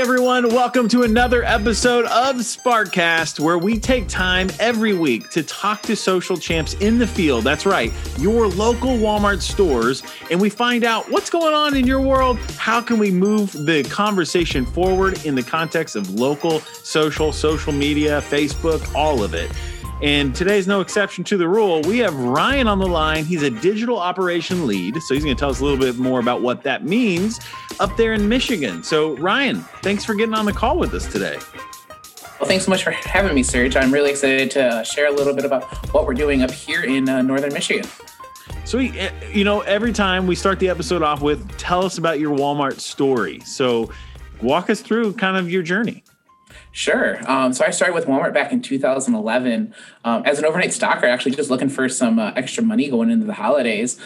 everyone. Welcome to another episode of Sparkcast, where we take time every week to talk to social champs in the field. That's right, your local Walmart stores, and we find out what's going on in your world. How can we move the conversation forward in the context of local, social, social media, Facebook, all of it. And today's no exception to the rule. We have Ryan on the line. He's a digital operation lead. So he's going to tell us a little bit more about what that means up there in Michigan. So, Ryan, thanks for getting on the call with us today. Well, thanks so much for having me, Surge. I'm really excited to share a little bit about what we're doing up here in uh, northern Michigan. So, eh, you know, every time we start the episode off with tell us about your Walmart story. So, walk us through kind of your journey. Sure. Um, so I started with Walmart back in 2011 um, as an overnight stocker, actually just looking for some uh, extra money going into the holidays.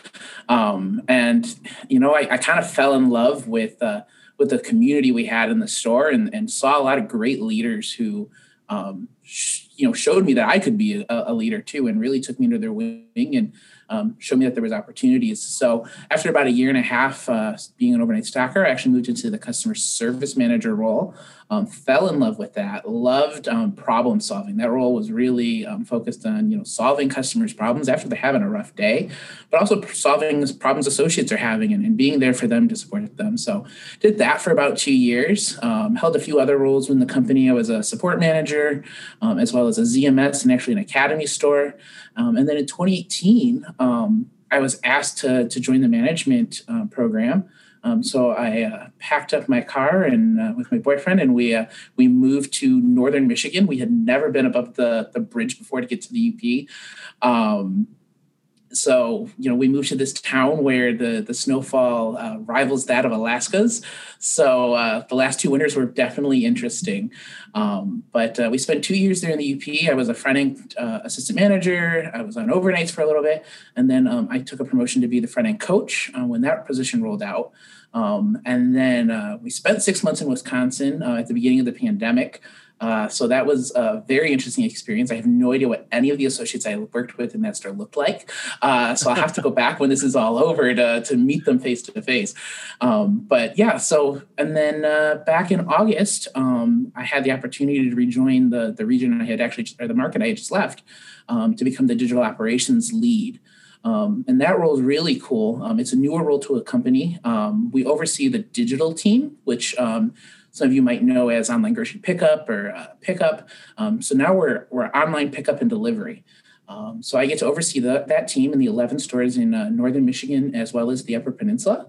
Um, and you know, I, I, kind of fell in love with uh, with the community we had in the store, and, and saw a lot of great leaders who, um, sh- you know, showed me that I could be a, a, leader too, and really took me under their wing and um, showed me that there was opportunities. So after about a year and a half uh, being an overnight stocker, I actually moved into the customer service manager role. Um, fell in love with that. Loved um, problem solving. That role was really um, focused on you know solving customers' problems after they're having a rough day, but also solving problems associates are having and, and being there for them to support them. So did that for about two years. Um, held a few other roles in the company. I was a support manager, um, as well as a ZMS and actually an academy store. Um, and then in 2018, um, I was asked to, to join the management uh, program. Um, so I uh, packed up my car and uh, with my boyfriend, and we uh, we moved to northern Michigan. We had never been above the the bridge before to get to the UP. Um, so you know we moved to this town where the the snowfall uh, rivals that of Alaska's. So uh, the last two winters were definitely interesting. Um, but uh, we spent two years there in the UP. I was a front end uh, assistant manager. I was on overnights for a little bit, and then um, I took a promotion to be the front end coach uh, when that position rolled out. Um, and then uh, we spent six months in Wisconsin at the beginning of the pandemic. Uh, so that was a very interesting experience. I have no idea what any of the associates I worked with in that store looked like. Uh, so I'll have to go back when this is all over to, to meet them face to face. But yeah, so, and then uh, back in August, um, I had the opportunity to rejoin the, the region I had actually, or the market I had just left um, to become the digital operations lead. Um, and that role is really cool. Um, it's a newer role to a company. Um, we oversee the digital team, which um, some of you might know as online grocery pickup or uh, pickup. Um, so now we're, we're online pickup and delivery. Um, so I get to oversee the, that team in the 11 stores in uh, northern Michigan as well as the Upper Peninsula.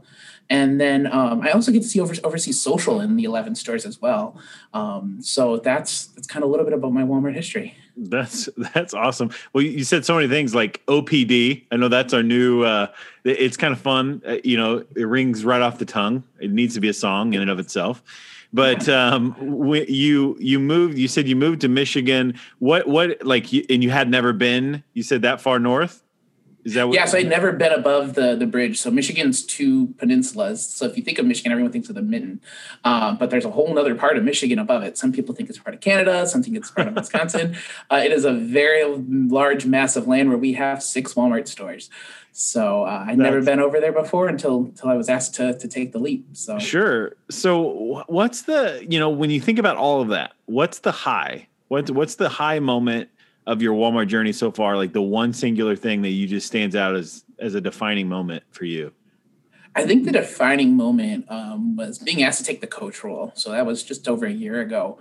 And then um, I also get to see over, oversee social in the 11 stores as well. Um, so that's that's kind of a little bit about my Walmart history. That's that's awesome. Well, you said so many things like OPD. I know that's our new. Uh, it's kind of fun. Uh, you know, it rings right off the tongue. It needs to be a song in and of itself. But um, you you moved. You said you moved to Michigan. What what like? And you had never been. You said that far north. Is that what? Yeah, so I'd never been above the the bridge. So Michigan's two peninsulas. So if you think of Michigan, everyone thinks of the mitten, um, but there's a whole other part of Michigan above it. Some people think it's part of Canada. Some think it's part of Wisconsin. Uh, it is a very large, mass of land where we have six Walmart stores. So uh, I'd never been over there before until until I was asked to to take the leap. So sure. So what's the you know when you think about all of that, what's the high? What's what's the high moment of your Walmart journey so far? Like the one singular thing that you just stands out as as a defining moment for you. I think the defining moment um, was being asked to take the coach role. So that was just over a year ago.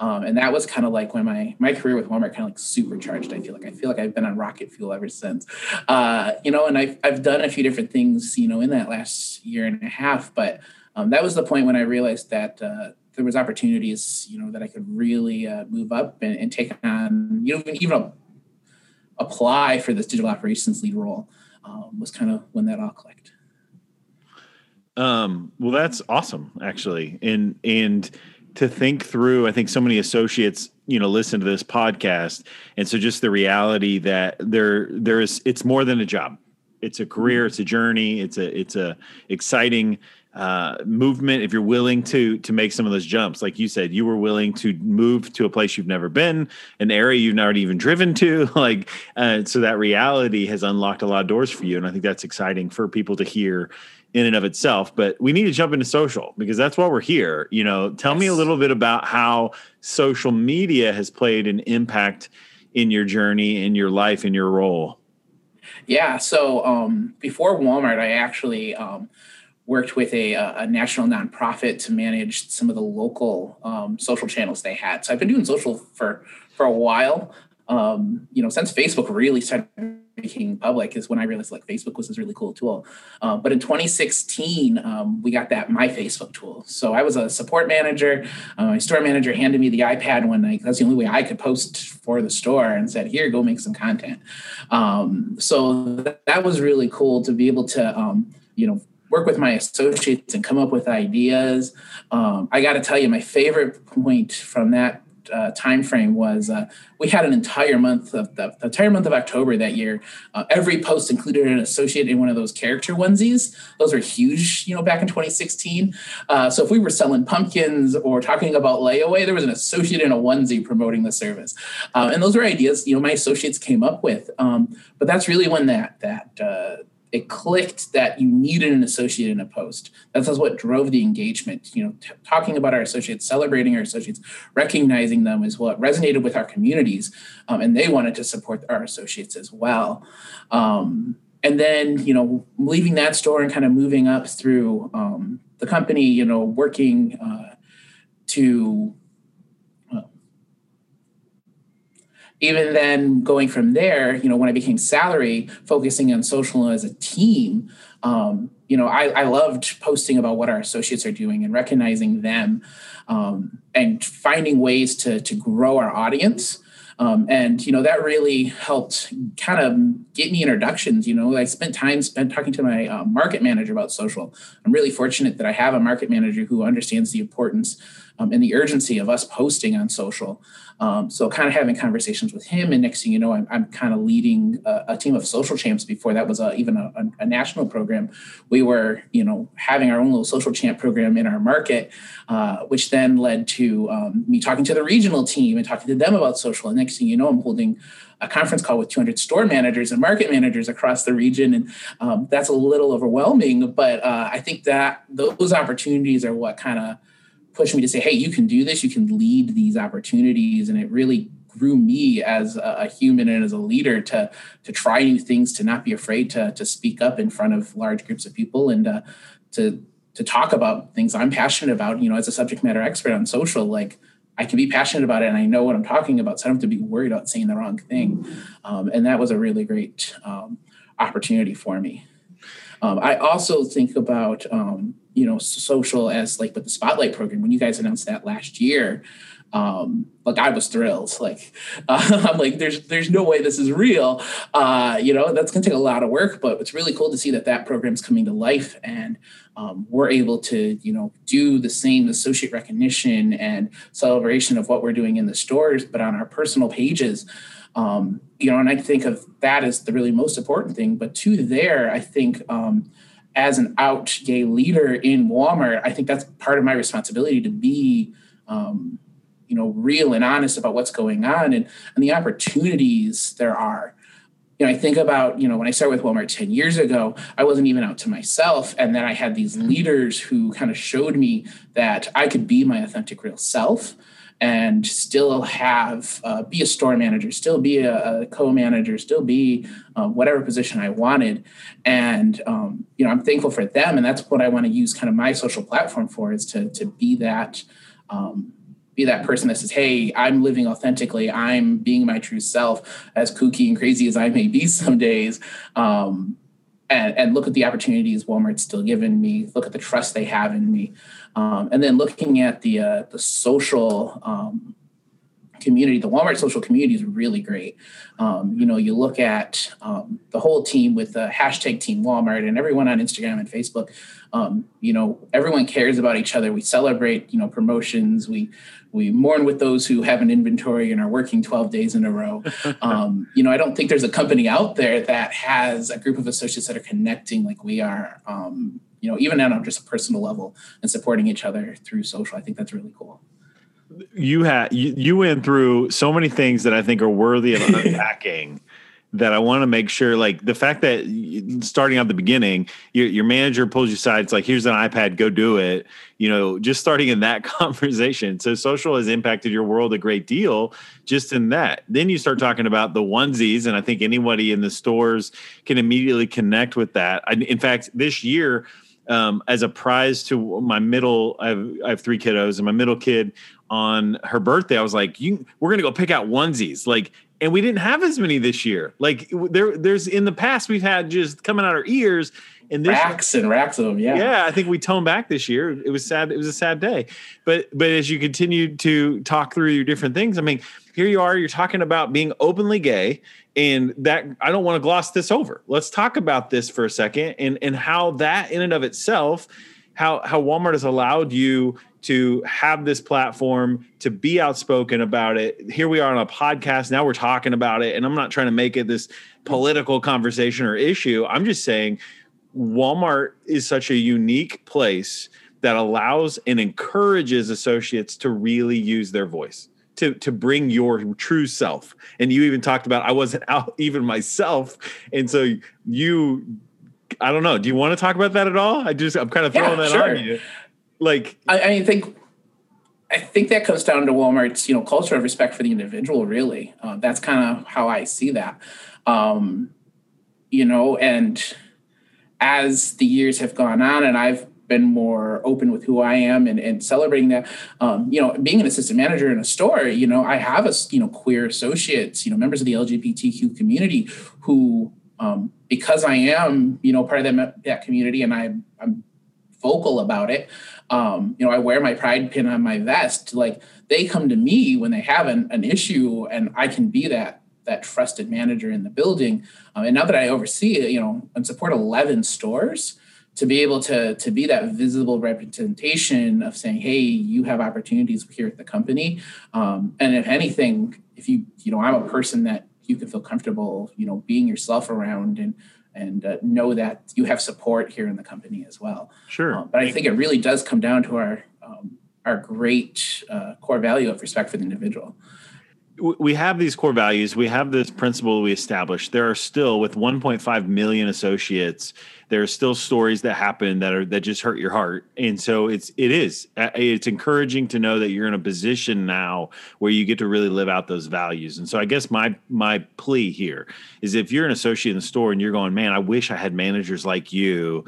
Um, and that was kind of like when my my career with Walmart kind of like supercharged. I feel like I feel like I've been on rocket fuel ever since. Uh, you know, and I've I've done a few different things, you know, in that last year and a half. But um, that was the point when I realized that uh, there was opportunities, you know, that I could really uh, move up and, and, take on, you know, even apply for this digital operations lead role. Um, was kind of when that all clicked. Um, well, that's awesome, actually, and and to think through. I think so many associates, you know, listen to this podcast, and so just the reality that there there is it's more than a job. It's a career. It's a journey. It's a it's a exciting uh, movement. If you're willing to to make some of those jumps, like you said, you were willing to move to a place you've never been, an area you've not even driven to. Like, uh, so that reality has unlocked a lot of doors for you, and I think that's exciting for people to hear in and of itself, but we need to jump into social because that's why we're here. You know, tell yes. me a little bit about how social media has played an impact in your journey, in your life, in your role. Yeah. So um, before Walmart, I actually um, worked with a, a, national nonprofit to manage some of the local um, social channels they had. So I've been doing social for for a while. Um, you know, since Facebook really started becoming public is when I realized like Facebook was this really cool tool. Uh, but in 2016, um, we got that My Facebook tool. So I was a support manager. Uh, my store manager handed me the iPad one night. That's the only way I could post for the store and said, "Here, go make some content." Um, so that, that was really cool to be able to, um, you know, work with my associates and come up with ideas. Um, I got to tell you, my favorite point from that uh, time frame was uh, we had an entire month of the, the entire month of October that year. Uh, every post included an associate in one of those character onesies. Those are huge, you know, back in 2016. Uh, so if we were selling pumpkins or talking about layaway, there was an associate in a onesie promoting the service, um, and those were ideas you know my associates came up with. Um, but that's really when that that uh, it clicked that you needed an associate in a post. That's what drove the engagement. You know, t- talking about our associates, celebrating our associates, recognizing them is what resonated with our communities, um, and they wanted to support our associates as well. Um, and then, you know, leaving that store and kind of moving up through um, the company, you know, working uh, to even then going from there, you know, when I became salary, focusing on social as a team, um, you know, I, I, loved posting about what our associates are doing and recognizing them um, and finding ways to, to grow our audience. Um, and you know that really helped kind of get me introductions you know i spent time spent talking to my uh, market manager about social i'm really fortunate that i have a market manager who understands the importance um, and the urgency of us posting on social. Um, so kind of having conversations with him, and next thing you know, I'm, I'm kind of leading a, a, team of social champs. Before that was a, even a, a, national program, we were you know having our own little social champ program in our market, uh, which then led to um, me talking to the regional team and talking to them about social. And next thing you know, I'm holding a conference call with 200 store managers and market managers across the region, and um, that's a little overwhelming. But uh, I think that those opportunities are what kind of pushed me to say, hey, you can do this, you can lead these opportunities. And it really grew me as a, human and as a leader to to try new things, to not be afraid to to speak up in front of large groups of people and uh, to to talk about things I'm passionate about. You know, as a subject matter expert on social, like I can be passionate about it and I know what I'm talking about, so I don't have to be worried about saying the wrong thing. Um, and that was a really great um, opportunity for me. Um, I also think about um, you know social as like with the spotlight program. When you guys announced that last year um like i was thrilled. Like uh, i'm like there's there's no way this is real. Uh you know that's gonna take a lot of work but it's really cool to see that that program's coming to life and um, we're able to you know do the same associate recognition and celebration of what we're doing in the stores but on our personal pages um, you know and i think of that as the really most important thing but to there i think um, as an out gay leader in Walmart, I think that's part of my responsibility to be, um, you know, real and honest about what's going on and, and the opportunities there are. You know, I think about, you know, when I started with Walmart 10 years ago, I wasn't even out to myself. And then I had these leaders who kind of showed me that I could be my authentic real self and still have uh, be a store manager, still be a, a co-manager, still be uh, whatever position I wanted. And um, you know, I'm thankful for them, and that's what I want to use kind of my social platform for is to to be that. Um, be that person that says, "Hey, I'm living authentically. I'm being my true self, as kooky and crazy as I may be some days." Um, and, and look at the opportunities Walmart's still given me. Look at the trust they have in me, um, and then looking at the uh, the social um, community, the Walmart social community is really great. Um, you know, you look at um, the whole team with the hashtag Team Walmart and everyone on Instagram and Facebook. Um, you know, everyone cares about each other. We celebrate, you know, promotions. We we mourn with those who have an inventory and are working 12 days in a row. Um, you know, I don't think there's a company out there that has a group of associates that are connecting like we are. Um, you know, even on just a personal level and supporting each other through social. I think that's really cool you had you, you went through so many things that I think are worthy of unpacking that I want to make sure, like the fact that starting out the beginning, your, your manager pulls you aside. It's like, here's an iPad, go do it. You know, just starting in that conversation. So social has impacted your world a great deal just in that. Then you start talking about the onesies, and I think anybody in the stores can immediately connect with that. I, in fact, this year, um, as a prize to my middle, I have, I have three kiddos, and my middle kid on her birthday, I was like, "You, we're gonna go pick out onesies." Like and we didn't have as many this year. Like there, there's in the past we've had just coming out our ears, and this racks and racks of them. Yeah, yeah. I think we toned back this year. It was sad. It was a sad day, but but as you continue to talk through your different things, I mean, here you are. You're talking about being openly gay, and that I don't want to gloss this over. Let's talk about this for a second, and and how that in and of itself, how how Walmart has allowed you to have this platform to be outspoken about it. Here we are on a podcast. Now we're talking about it. And I'm not trying to make it this political conversation or issue. I'm just saying Walmart is such a unique place that allows and encourages associates to really use their voice. To, to bring your true self. And you even talked about I wasn't out even myself. And so you I don't know. Do you want to talk about that at all? I just I'm kind of throwing yeah, that sure. on you like I, I think I think that comes down to Walmart's you know culture of respect for the individual. Really, uh, that's kind of how I see that. Um, you know, and as the years have gone on, and I've been more open with who I am and, and celebrating that. Um, you know, being an assistant manager in a store, you know, I have a you know queer associates, you know, members of the LGBTQ community who, um, because I am you know part of that that community, and I, I'm vocal about it. Um, you know, I wear my pride pin on my vest. Like they come to me when they have an, an issue, and I can be that that trusted manager in the building. Um, and now that I oversee, you know, and support eleven stores, to be able to to be that visible representation of saying, hey, you have opportunities here at the company. Um, and if anything, if you you know, I'm a person that you can feel comfortable, you know, being yourself around and and uh, know that you have support here in the company as well. Sure. Um, but I think it really does come down to our um, our great uh, core value of respect for the individual we have these core values. We have this principle we established. There are still, with 1.5 million associates, there are still stories that happen that are that just hurt your heart. And so it's it is uh, it's encouraging to know that you're in a position now where you get to really live out those values. And so I guess my my plea here is if you're an associate in the store and you're going, man, I wish I had managers like you.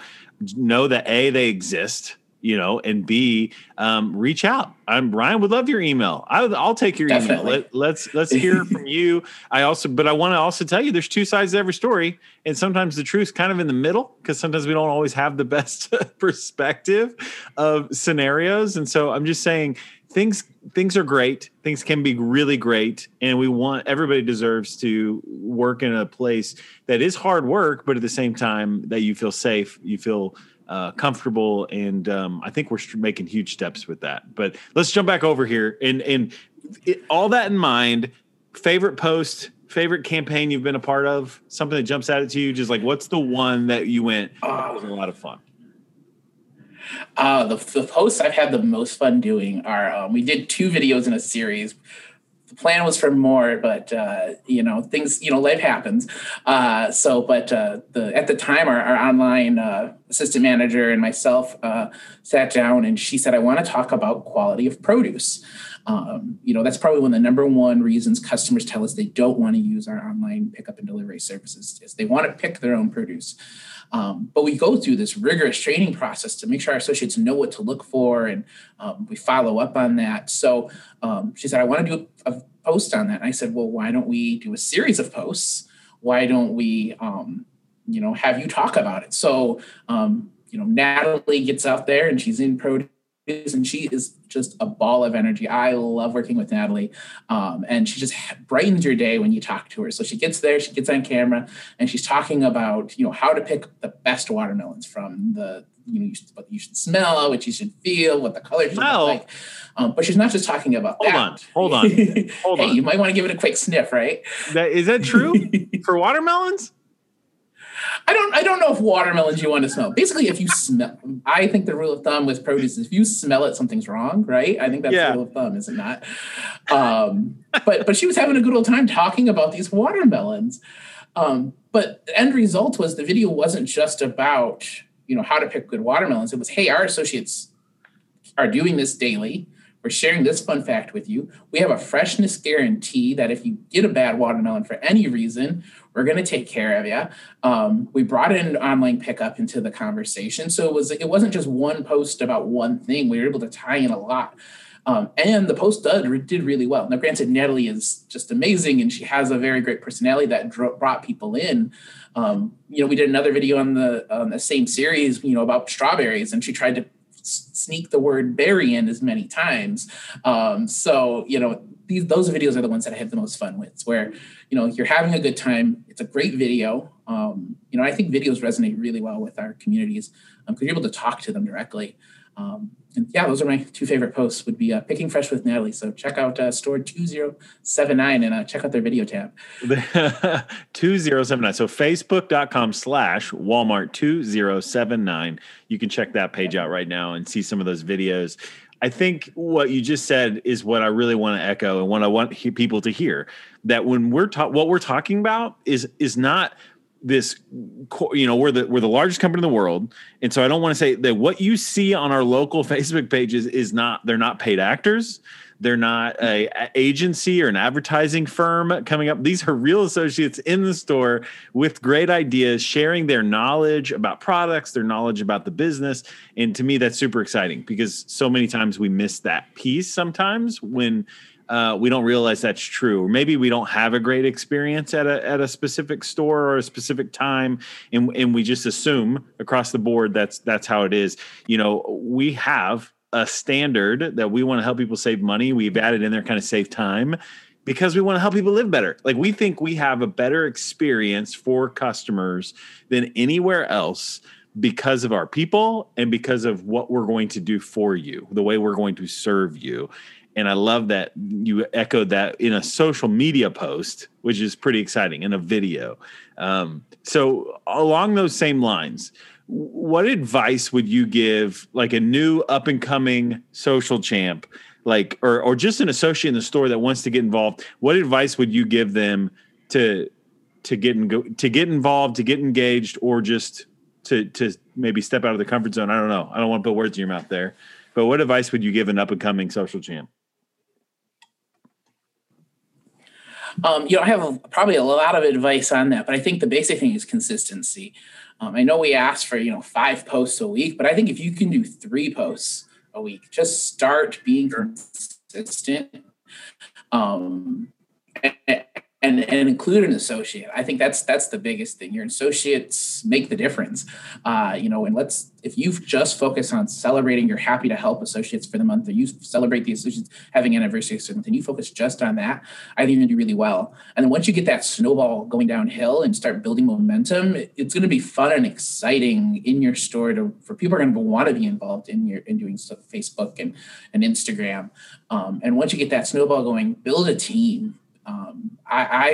Know that a they exist you know, and B, um, reach out. I'm Ryan would love your email. I, will take your Definitely. email. Let, let's let's hear from you. I also, but I want to also tell you, there's two sides to every story, and sometimes the truth's kind of in the middle because sometimes we don't always have the best perspective of scenarios. And so I'm just saying, things things are great. Things can be really great, and we want everybody deserves to work in a place that is hard work, but at the same time that you feel safe, you feel uh, comfortable, and um, I think we're making huge steps with that. But let's jump back over here, and and it, all that in mind, favorite post, favorite campaign you've been a part of, something that jumps out at you, just like what's the one that you went oh, that was a lot of fun. Uh, the, the posts I've had the most fun doing are um, we did two videos in a series the plan was for more, but uh, you know things, you know, life happens. Uh, so, but uh, the at the time, our, our online uh, assistant manager and myself uh, sat down, and she said, "I want to talk about quality of produce." Um, you know, that's probably one of the number one reasons customers tell us they don't want to use our online pickup and delivery services is they want to pick their own produce. Um, but we go through this rigorous training process to make sure our associates know what to look for and um, we follow up on that. So um, she said, I want to do a, a, post on that. And I said, well, why don't we do a series of posts? Why don't we, um, you know, have you talk about it? So, um, you know, Natalie gets out there and she's in produce and she is just a ball of energy. I love working with Natalie, um, and she just brightens your day when you talk to her. So she gets there, she gets on camera, and she's talking about you know how to pick the best watermelons from the you know you should, what you should smell, what you should feel, what the color should look like. Um, but she's not just talking about hold that. on, hold on, hold hey, on. You might want to give it a quick sniff, right? That, is that true for watermelons? I don't I don't know if watermelons you want to smell. Basically, if you smell, I think the rule of thumb with produce is if you smell it, something's wrong, right? I think that's yeah. the rule of thumb, is it not? Um, but but she was having a good old time talking about these watermelons. Um, but the end result was the video wasn't just about you know how to pick good watermelons. It was hey, our associates are doing this daily. We're sharing this fun fact with you. We have a freshness guarantee that if you get a bad watermelon for any reason, we're going to take care of you. Um, we brought in online pickup into the conversation, so it was it wasn't just one post about one thing. We were able to tie in a lot. Um, and the post did, did really well. Now, granted, Natalie is just amazing, and she has a very great personality that dro- brought people in. Um, you know, we did another video on the on the same series, you know, about strawberries, and she tried to sneak the word berry in as many times. Um, so, you know, these those videos are the ones that I have the most fun with. Where, you know, you're having a good time. It's a great video. Um, you know, I think videos resonate really well with our communities because um, you're able to talk to them directly. Um, and yeah, those are my two favorite posts. Would be uh, picking fresh with Natalie. So check out uh, store two zero seven nine and uh, check out their video tab. two zero seven nine. So facebook.com slash Walmart two zero seven nine. You can check that page out right now and see some of those videos. I think what you just said is what I really want to echo and what I want people to hear. That when we're ta- what we're talking about is is not this you know we're the we're the largest company in the world and so i don't want to say that what you see on our local facebook pages is not they're not paid actors they're not a, a, agency or an advertising firm coming up these are real associates in the store with great ideas sharing their knowledge about products their knowledge about the business and to me that's super exciting because so many times we miss that piece sometimes when uh, we don't realize that's true. Or maybe we don't have a great experience at a at a specific store or a specific time, and and we just assume across the board that's that's how it is. You know, we have a standard that we want to help people save money. We've added in there kind of save time because we want to help people live better. Like we think we have a better experience for customers than anywhere else because of our people and because of what we're going to do for you, the way we're going to serve you and I love that you echoed that in a social media post, which is pretty exciting in a video. Um, so along those same lines, what advice would you give like a new up and coming social champ, like or or just an associate in the store that wants to get involved? What advice would you give them to to get in, to get involved, to get engaged, or just to to maybe step out of the comfort zone? I don't know. I don't want to put words in your mouth there. But what advice would you give an up and coming social champ? Um, you know, I have a, probably a lot of advice on that, but I think the basic thing is consistency. Um, I know we ask for you know five posts a week, but I think if you can do three posts a week, just start being consistent. Um, and, and include an associate. I think that's that's the biggest thing. Your associates make the difference. Uh, you know, and let's if you've just focus on celebrating your happy to help associates for the month, or you celebrate the associates having anniversary and you focus just on that, I think you're gonna do really well. And then once you get that snowball going downhill and start building momentum, it's gonna be fun and exciting in your store to for people are gonna want to be involved in your in doing stuff Facebook and and Instagram. Um, and once you get that snowball going, build a team um, I, I,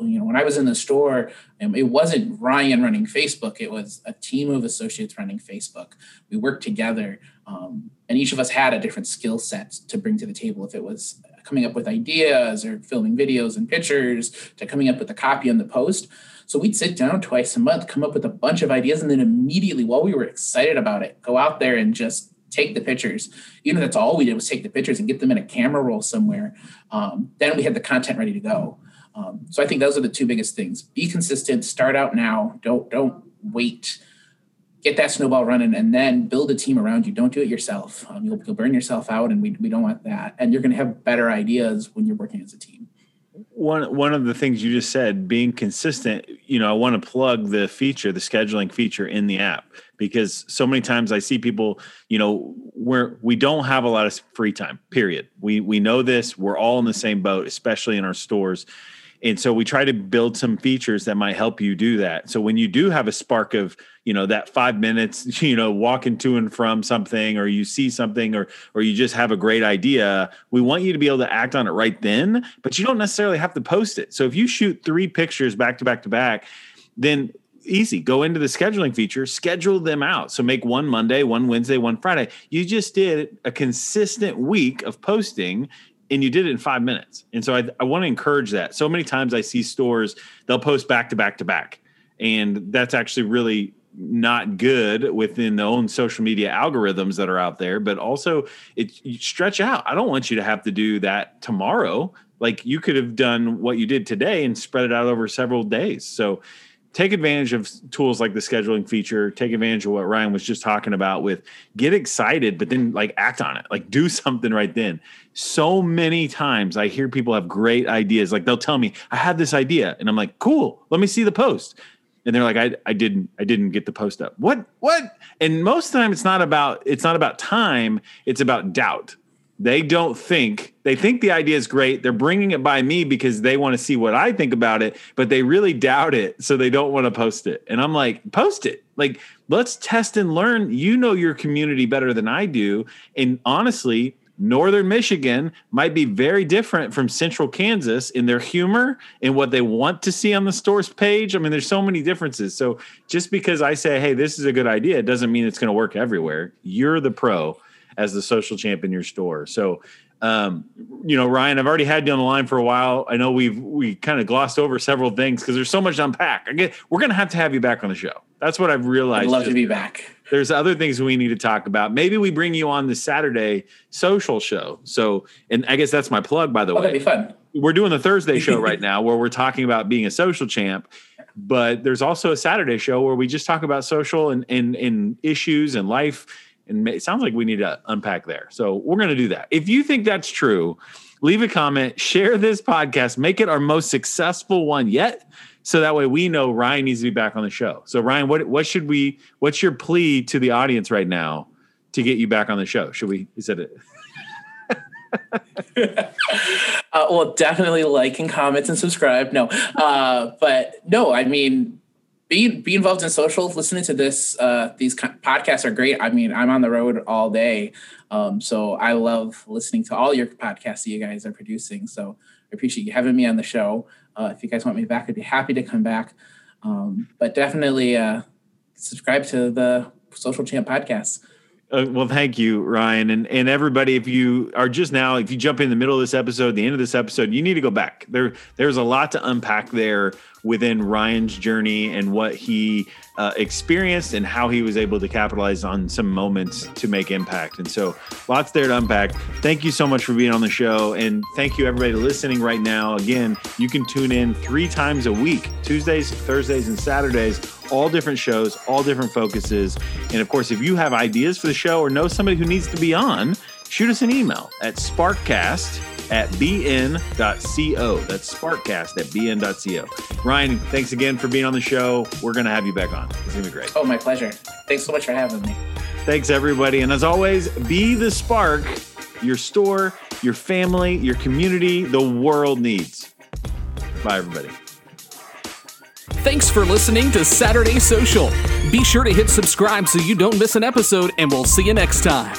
you know, when I was in the store, um, it wasn't Ryan running Facebook. It was a team of associates running Facebook. We worked together, um, and each of us had a different skill set to bring to the table. If it was coming up with ideas or filming videos and pictures, to coming up with the copy on the post. So we'd sit down twice a month, come up with a bunch of ideas, and then immediately, while we were excited about it, go out there and just take the pictures. You know, that's all we did was take the pictures and get them in a camera roll somewhere. Um, then we had the content ready to go. Um, so I think those are the two biggest things. Be consistent. Start out now. Don't don't wait. Get that snowball running, and then build a team around you. Don't do it yourself. Um, you'll, you'll burn yourself out, and we, we don't want that. And you're going to have better ideas when you're working as a team one one of the things you just said being consistent you know i want to plug the feature the scheduling feature in the app because so many times i see people you know where we don't have a lot of free time period. We we know this we're all in the same boat especially in our stores and so we try to build some features that might help you do that. So when you do have a spark of you know that five minutes you know walking to and from something or you see something or or you just have a great idea we want you to be able to act on it right then but you don't necessarily have to post it. So if you shoot three pictures back to back to back then easy go into the scheduling feature schedule them out. So make one monday one wednesday one friday. You just did a consistent week of posting and you did it in five minutes. And so I, I want to encourage that. So many times I see stores, they'll post back to back to back. And that's actually really not good within the own social media algorithms that are out there, but also it stretch out. I don't want you to have to do that tomorrow. Like you could have done what you did today and spread it out over several days. So take advantage of tools like the scheduling feature take advantage of what ryan was just talking about with get excited but then like act on it. Like do something right then. So many times i hear people have great ideas. Like they'll tell me i had this idea and i'm like cool let me see the post. And they're like I, I didn't i didn't get the post up. What what? And most of the time it's not about it's not about time it's about doubt they don't think they think the idea is great. They're bringing it by me because they want to see what i think about it but they really doubt it so they don't want to post it. And i'm like post it. Like let's test and learn. You know your community better than i do. And honestly northern michigan might be very different from central kansas in their humor and what they want to see on the store's page. I mean there's so many differences. So just because i say hey this is a good idea it doesn't mean it's going to work everywhere. You're the pro as the social champ in your store. So, um, you know, Ryan, I've already had you on the line for a while. I know we've we kind of glossed over several things because there's so much to unpack. Get we're gonna have to have you back on the show. That's what I've realized. I'd love to be back. There's other things we need to talk about. Maybe we bring you on the Saturday social show. So, and I guess that's my plug, by the oh, way. That'd be fun. We're doing the Thursday show right now where we're talking about being a social champ, but there's also a Saturday show where we just talk about social and, and, and issues and life and it sounds like we need to unpack there. So we're going to do that. If you think that's true, leave a comment, share this podcast, make it our most successful one yet. So that way we know Ryan needs to be back on the show. So Ryan, what what should we? What's your plea to the audience right now to get you back on the show? Should we? Is that it? uh, well, definitely like and comments and subscribe. No, uh, but no, I mean be be involved in social. Listening to this, uh, these podcasts are great. I mean, I'm on the road all day, um, so I love listening to all your podcasts that you guys are producing. So I appreciate you having me on the show. Uh, if you guys want me back, I'd be happy to come back. Um, but definitely uh, subscribe to the Social Champ podcast. Uh, well, thank you, Ryan, and and everybody. If you are just now, if you jump in the middle of this episode, the end of this episode, you need to go back. There, there's a lot to unpack there within Ryan's journey and what he uh, experienced and how he was able to capitalize on some moments to make impact. And so, lots there to unpack. Thank you so much for being on the show, and thank you everybody listening right now. Again, you can tune in three times a week: Tuesdays, Thursdays, and Saturdays all different shows, all different focuses. And of course, if you have ideas for the show or know somebody who needs to be on, shoot us an email at sparkcast at bn.co. That's sparkcast at bn.co. Ryan, thanks again for being on the show. We're going to have you back on. It's going to be great. Oh, my pleasure. Thanks so much for having me. Thanks, everybody. And as always, be the spark your store, your family, your community, the world needs. Bye, everybody. Thanks for listening to Saturday Social. Be sure to hit subscribe so you don't miss an episode, and we'll see you next time.